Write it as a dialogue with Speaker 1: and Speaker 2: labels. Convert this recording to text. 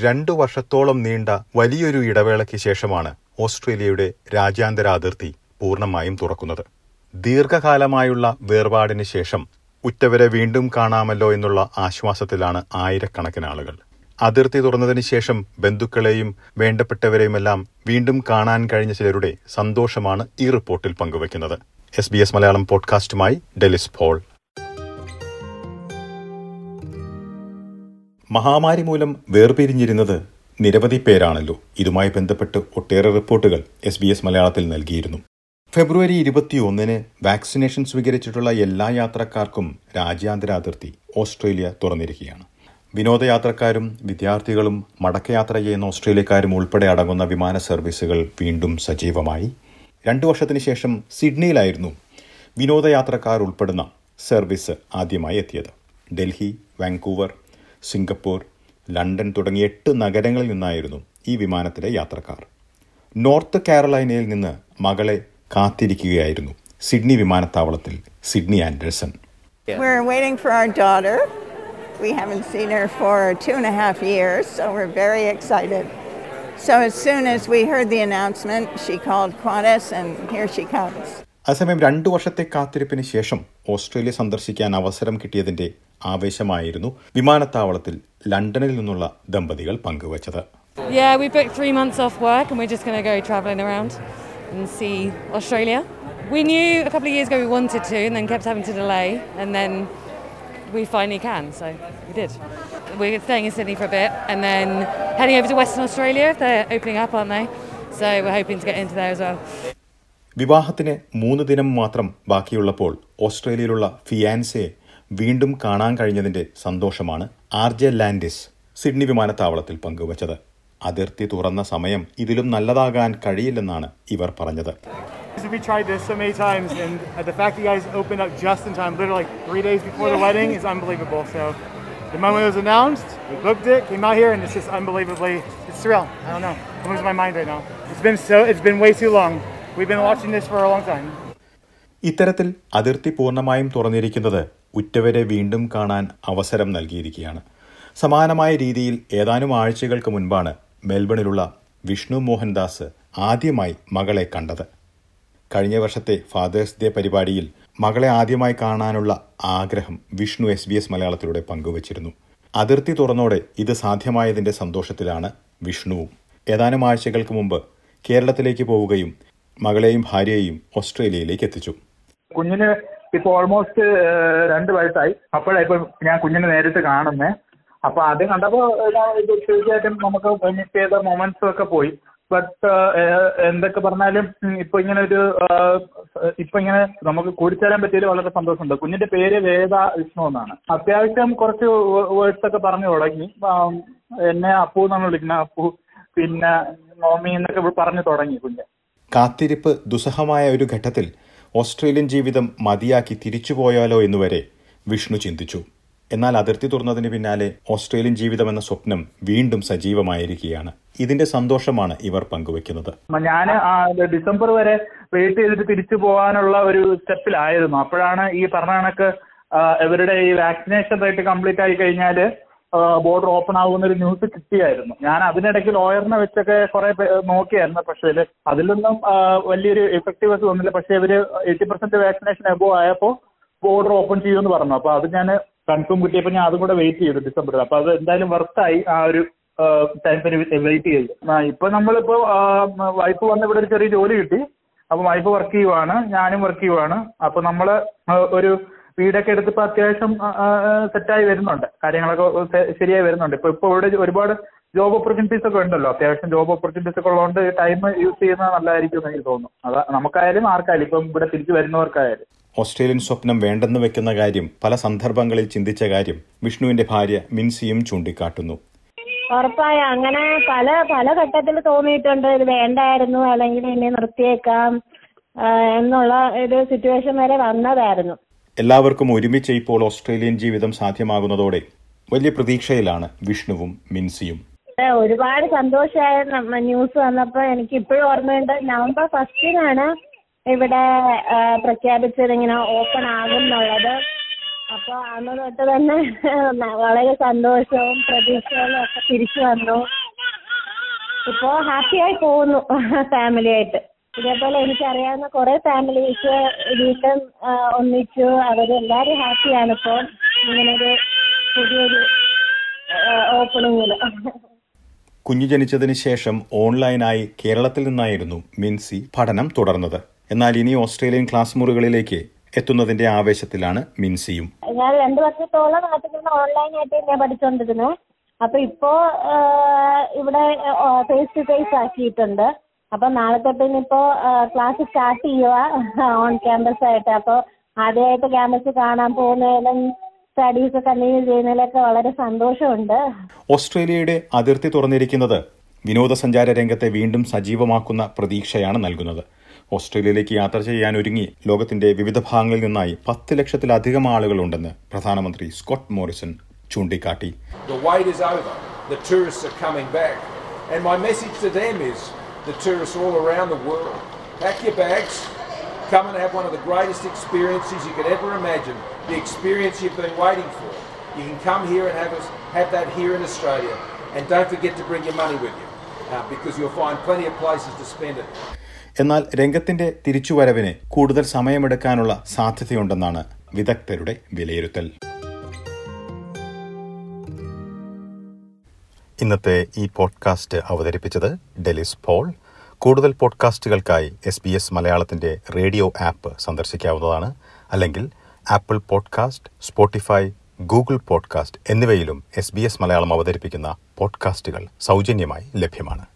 Speaker 1: രണ്ടു വർഷത്തോളം നീണ്ട വലിയൊരു ഇടവേളയ്ക്ക് ശേഷമാണ് ഓസ്ട്രേലിയയുടെ രാജ്യാന്തര അതിർത്തി പൂർണമായും തുറക്കുന്നത്. ദീർഘകാലമായുള്ള വേർപാടിന് ശേഷം ഉറ്റവരെ വീണ്ടും കാണാമല്ലോ എന്നുള്ള ആശ്വാസത്തിലാണ് ആയിരക്കണക്കിന് ആളുകൾ. അതിർത്തി തുറന്നതിന് ശേഷം ബന്ധുക്കളെയും വേണ്ടപ്പെട്ടവരെയുമെല്ലാം വീണ്ടും കാണാൻ കഴിഞ്ഞ ചിലരുടെ സന്തോഷമാണ് ഈ റിപ്പോർട്ടിൽ പങ്കുവയ്ക്കുന്നത്. എസ് ബി എസ് മലയാളം പോഡ്കാസ്റ്റുമായി ഡെലിസ് പോൾ. മഹാമാരി മൂലം വേർപിരിഞ്ഞിരുന്നത് നിരവധി പേരാണല്ലോ. ഇതുമായി ബന്ധപ്പെട്ട് ഒട്ടേറെ റിപ്പോർട്ടുകൾ എസ് ബി എസ് മലയാളത്തിൽ നൽകിയിരുന്നു. ഫെബ്രുവരി ഇരുപത്തിയൊന്നിന് വാക്സിനേഷൻ സ്വീകരിച്ചിട്ടുള്ള എല്ലാ യാത്രക്കാർക്കും രാജ്യാന്തര അതിർത്തി ഓസ്ട്രേലിയ തുറന്നിരിക്കുകയാണ്. വിനോദയാത്രക്കാരും വിദ്യാർത്ഥികളും മടക്കയാത്ര ചെയ്യുന്ന ഓസ്ട്രേലിയക്കാരും ഉൾപ്പെടെ അടങ്ങുന്ന വിമാന സർവീസുകൾ വീണ്ടും സജീവമായി. രണ്ടു വർഷത്തിന് ശേഷം സിഡ്നിയിലായിരുന്നു വിനോദയാത്രക്കാർ ഉൾപ്പെടുന്ന സർവീസ് ആദ്യമായി എത്തിയത്. ഡൽഹി വാങ്കൂവർ സിംഗപ്പൂർ ലണ്ടൻ തുടങ്ങിയ എട്ട് നഗരങ്ങളിൽ നിന്നായിരുന്നു ഈ വിമാനത്തിലെ യാത്രക്കാർ നോർത്ത് കാരലൈനയിൽ നിന്ന് മകളെ കാത്തിരിക്കുകയായിരുന്നു സിഡ്നി വിമാനത്താവളത്തിൽ Sydney Anderson
Speaker 2: We're waiting for our daughter. We haven't seen her for two and a half years, so we're very excited. So as soon as we heard the announcement, she called Qantas, and here she comes.
Speaker 1: അതേസമയം രണ്ടു വർഷത്തെ കാത്തിരിപ്പിന് ശേഷം Australia സന്ദർശിക്കാൻ അവസരം കിട്ടിയതിന്റെ ആവേശമായിരുന്നു വിമാനത്താവളത്തിൽ ലണ്ടനിൽ നിന്നുള്ള ദമ്പതികൾ പങ്കുവച്ചത്
Speaker 3: Yeah, we booked three months off work and we're just going to go traveling around and see Australia. We knew a couple of years ago we wanted to and then kept having to delay and then we finally can, so we did. We're staying in Sydney for a bit and then heading over to Western Australia. They're opening up, aren't they? So we're hoping to get into there as well.
Speaker 1: വിവാഹത്തിന് മൂന്ന് ദിനം മാത്രം ബാക്കിയുള്ളപ്പോൾ ഓസ്ട്രേലിയയിലുള്ള ഫിയാൻസയെ വീണ്ടും കാണാൻ കഴിഞ്ഞതിന്റെ സന്തോഷമാണ് R J Landis Sydney വിമാനത്താവളത്തിൽ പങ്കുവച്ചത്. അതിർത്തി തുറന്ന സമയം ഇതിലും നല്ലതാകാൻ കഴിയില്ലെന്നാണ് ഇവർ പറഞ്ഞത്. ഇത്തരത്തിൽ അതിർത്തി പൂർണമായും തുറന്നിരിക്കുന്നത് ഉറ്റവരെ വീണ്ടും കാണാൻ അവസരം നൽകിയിരിക്കുകയാണ്. സമാനമായ രീതിയിൽ ഏതാനും ആഴ്ചകൾക്ക് മുൻപാണ് മെൽബണിലുള്ള വിഷ്ണു മോഹൻദാസ് ആദ്യമായി മകളെ കണ്ടത്. കഴിഞ്ഞ വർഷത്തെ ഫാദേഴ്സ് ഡേ പരിപാടിയിൽ മകളെ ആദ്യമായി കാണാനുള്ള ആഗ്രഹം വിഷ്ണു എസ് ബി എസ് മലയാളത്തിലൂടെ പങ്കുവച്ചിരുന്നു. അതിർത്തി തുറന്നോടെ ഇത് സാധ്യമായതിന്റെ സന്തോഷത്തിലാണ് വിഷ്ണുവും. ഏതാനും ആഴ്ചകൾക്ക് മുമ്പ് കേരളത്തിലേക്ക് പോവുകയും മകളെയും ഭാര്യയെയും ഓസ്ട്രേലിയയിലേക്ക് എത്തിച്ചു.
Speaker 4: കുഞ്ഞിന് ഇപ്പൊ ഓൾമോസ്റ്റ് രണ്ട് വയസ്സായി. അപ്പോഴാണ് ഇപ്പൊ ഞാൻ കുഞ്ഞിനെ നേരിട്ട് കാണുന്നേ. അപ്പൊ അത് കണ്ടപ്പോ ഞാൻ തീർച്ചയായിട്ടും നമുക്ക് മിസ് ചെയ്ത മൊമെന്റ്സ് ഒക്കെ പോയി. ബട്ട് എന്തൊക്കെ പറഞ്ഞാലും ഇപ്പൊ ഇങ്ങനെ ഒരു ഇപ്പൊ ഇങ്ങനെ നമുക്ക് കൂടിച്ചേരാൻ പറ്റിയതിൽ വളരെ സന്തോഷമുണ്ട്. കുഞ്ഞിന്റെ പേര് വേദ വിഷ്ണു എന്നാണ്. അത്യാവശ്യം കുറച്ച് വേർഡ്സ് ഒക്കെ പറഞ്ഞു തുടങ്ങി. എന്നെ അപ്പു എന്നാണ് വിളിക്കുന്നത്. അപ്പു പിന്നെ മോമി എന്നൊക്കെ പറഞ്ഞു തുടങ്ങി കുഞ്ഞ്.
Speaker 1: കാത്തിരിപ്പ് ദുസ്സഹമായ ഒരു ഘട്ടത്തിൽ ഓസ്ട്രേലിയൻ ജീവിതം മതിയാക്കി തിരിച്ചുപോയാലോ എന്നുവരെ വിഷ്ണു ചിന്തിച്ചു. എന്നാൽ അതിർത്തി തുറന്നതിന് പിന്നാലെ ഓസ്ട്രേലിയൻ ജീവിതം എന്ന സ്വപ്നം വീണ്ടും സജീവമായിരിക്കുകയാണ്. ഇതിന്റെ സന്തോഷമാണ് ഇവർ പങ്കുവെക്കുന്നത്.
Speaker 4: ഞാൻ ഡിസംബർ വരെ വെയിറ്റ് ചെയ്തിട്ട് തിരിച്ചു പോകാനുള്ള ഒരു സ്റ്റെപ്പിലായിരുന്നു. അപ്പോഴാണ് ഈ പറഞ്ഞ കണക്ക് ഇവരുടെ ഈ വാക്സിനേഷൻ റേറ്റ് കംപ്ലീറ്റ് ആയി കഴിഞ്ഞാൽ ബോർഡർ ഓപ്പൺ ആകുന്ന ഒരു ന്യൂസ് കിട്ടിയായിരുന്നു. ഞാൻ അതിനിടയ്ക്ക് ലോയറിനെ വെച്ചൊക്കെ കുറെ നോക്കിയായിരുന്നു. പക്ഷേ അതിലൊന്നും വലിയൊരു എഫക്റ്റീവ്നെസ് തോന്നില്ല. പക്ഷേ ഇവർ എയ്റ്റി പെർസെന്റ് വാക്സിനേഷൻ എബോ ആയപ്പോൾ ബോർഡർ ഓപ്പൺ ചെയ്യുമെന്ന് പറഞ്ഞു. അപ്പൊ അത് ഞാൻ കൺഫേം കിട്ടിയപ്പോൾ ഞാൻ അതും കൂടെ വെയിറ്റ് ചെയ്തു ഡിസംബറിൽ അപ്പൊ അത് എന്തായാലും വർത്തായി ആ ഒരു ടൈം വെയിറ്റ് ചെയ്തു. ഇപ്പൊ നമ്മളിപ്പോ വൈഫ് വന്ന ഇവിടെ ഒരു ചെറിയ ജോലി കിട്ടി. അപ്പൊ വൈഫ് വർക്ക് ചെയ്യുവാണ് ഞാനും വർക്ക് ചെയ്യുവാണ്. അപ്പൊ നമ്മൾ ഒരു വീടൊക്കെ എടുത്തിപ്പോ അത്യാവശ്യം സെറ്റായി വരുന്നുണ്ട്. കാര്യങ്ങളൊക്കെ ശരിയായി വരുന്നുണ്ട്. ഇപ്പൊ ഇപ്പൊ ഇവിടെ ഒരുപാട് ജോബ് ഓപ്പർച്യൂണിറ്റീസ് ഒക്കെ ഉണ്ടല്ലോ. അത്യാവശ്യം ജോബ് ഓപ്പർച്യൂണിറ്റീസ് ഒക്കെ ഉള്ളതുകൊണ്ട് ടൈം യൂസ് ചെയ്യുന്നത് നല്ലതായിരിക്കും എന്ന് എനിക്ക് തോന്നുന്നു. അത് നമുക്കായാലും ആർക്കായാലും ഇപ്പം ഇവിടെ തിരിച്ചു വരുന്നവർക്കായാലും.
Speaker 1: ഓസ്ട്രേലിയൻ സ്വപ്നം വേണ്ടെന്ന് വെക്കുന്ന കാര്യം പല സന്ദർഭങ്ങളിൽ ചിന്തിച്ച കാര്യം വിഷ്ണുവിന്റെ ഭാര്യ മിൻസിയും ചൂണ്ടിക്കാട്ടുന്നു.
Speaker 5: ഉറപ്പായ അങ്ങനെ പല പല ഘട്ടത്തിൽ തോന്നിയിട്ടുണ്ട്. ഇത് വേണ്ടായിരുന്നു അല്ലെങ്കിൽ ഇനി നിർത്തിയേക്കാം എന്നുള്ള ഒരു സിറ്റുവേഷൻ വരെ വന്നതായിരുന്നു.
Speaker 1: എല്ലാവർക്കും ഒരുമിച്ച് ഇപ്പോൾ ഓസ്ട്രേലിയൻ ജീവിതം സാധ്യമാകുന്നതോടെ വലിയ പ്രതീക്ഷയിലാണ് വിഷ്ണുവും മിൻസിയും.
Speaker 5: ഒരുപാട് സന്തോഷമായ ന്യൂസ് വന്നപ്പോൾ എനിക്ക് ഇപ്പോഴും ഓർമ്മയുണ്ട്. നവംബർ ഫസ്റ്റിനാണ് ഇവിടെ പ്രഖ്യാപിച്ചത് ഇങ്ങനെ ഓപ്പൺ ആകും എന്നുള്ളത് അപ്പൊ അന്ന് തൊട്ട് തന്നെ വളരെ സന്തോഷവും പ്രതീക്ഷകളും ഒക്കെ തിരിച്ചു വന്നു. ഇപ്പോ ഹാപ്പിയായി പോകുന്നു ഫാമിലി ആയിട്ട്. ഇതേപോലെ എനിക്കറിയാവുന്ന കുറെ ഫാമിലീസ് വീണ്ടും ഒന്നിച്ചു. അവരെല്ലാരും ഹാപ്പിയാണ് ഇപ്പോൾ ഇങ്ങനൊരു പുതിയൊരു ഓപ്പണിങ്ങിൽ
Speaker 1: കുഞ്ഞു ജനിച്ചതിന് ശേഷം ഓൺലൈനായി കേരളത്തിൽ നിന്നായിരുന്നു മിൻസി പഠനം തുടർന്നത്. എന്നാൽ ഇനി ഓസ്ട്രേലിയൻ ക്ലാസ് മുറികളിലേക്ക് എത്തുന്നതിന്റെ ആവേശത്തിലാണ് മിൻസിയും.
Speaker 5: ഞാൻ രണ്ടു വർഷത്തോളം നാട്ടിൽ നിന്ന് ഓൺലൈനായിട്ട് ഞാൻ പഠിച്ചുകൊണ്ടിരുന്നത് അപ്പൊ ഇപ്പോ ഇവിടെ ഫേസ് ടു ഫേസ് ആക്കിയിട്ടുണ്ട്. അപ്പൊ നാളെ തൊട്ട് ഇനിയിപ്പോ ക്ലാസ് സ്റ്റാർട്ട് ചെയ്യുക ഓൺ ക്യാമ്പസ് ആയിട്ട് അപ്പൊ ആദ്യമായിട്ട് ക്യാമ്പസ് കാണാൻ പോകുന്നതിലും സ്റ്റഡീസ് കണ്ടിന്യൂ ചെയ്യുന്നതിലൊക്കെ വളരെ സന്തോഷമുണ്ട്
Speaker 1: ഓസ്ട്രേലിയയുടെ അതിർത്തി തുറന്നിരിക്കുന്നത് വിനോദസഞ്ചാര രംഗത്തെ വീണ്ടും സജീവമാക്കുന്ന പ്രതീക്ഷയാണ് നൽകുന്നത് ഓസ്ട്രേലിയയിലേക്ക് യാത്ര ചെയ്യാൻ ഒരുങ്ങി ലോകത്തിന്റെ വിവിധ ഭാഗങ്ങളിൽ നിന്നായി പത്ത് ലക്ഷത്തിലധികം ആളുകളുണ്ടെന്ന് പ്രധാനമന്ത്രി സ്കോട്ട് മോറിസൺ ചൂണ്ടിക്കാട്ടി
Speaker 6: The wait is over. The tourists are coming back. And my message to them is the tourists all around the world, pack your bags, come and have one of the greatest experiences you could ever imagine, the experience you've been waiting for. You can come here and have, us, have that here in Australia. And don't forget to bring your money with you uh, because you'll find plenty of places to spend it.
Speaker 1: എന്നാൽ രംഗത്തിന്റെ തിരിച്ചുവരവിന് കൂടുതൽ സമയമെടുക്കാനുള്ള സാധ്യതയുണ്ടെന്നാണ് വിദഗ്ധരുടെ വിലയിരുത്തൽ ഇന്നത്തെ ഈ podcast അവതരിപ്പിച്ചത് Delys Paul. കൂടുതൽ പോഡ്കാസ്റ്റുകൾക്കായി എസ് ബി എസ് മലയാളത്തിന്റെ റേഡിയോ ആപ്പ് സന്ദർശിക്കാവുന്നതാണ്. അല്ലെങ്കിൽ Apple podcast Spotify Google podcast എന്നിവയിലും എസ് ബി എസ് മലയാളം അവതരിപ്പിക്കുന്ന പോഡ്കാസ്റ്റുകൾ സൗജന്യമായി ലഭ്യമാണ്.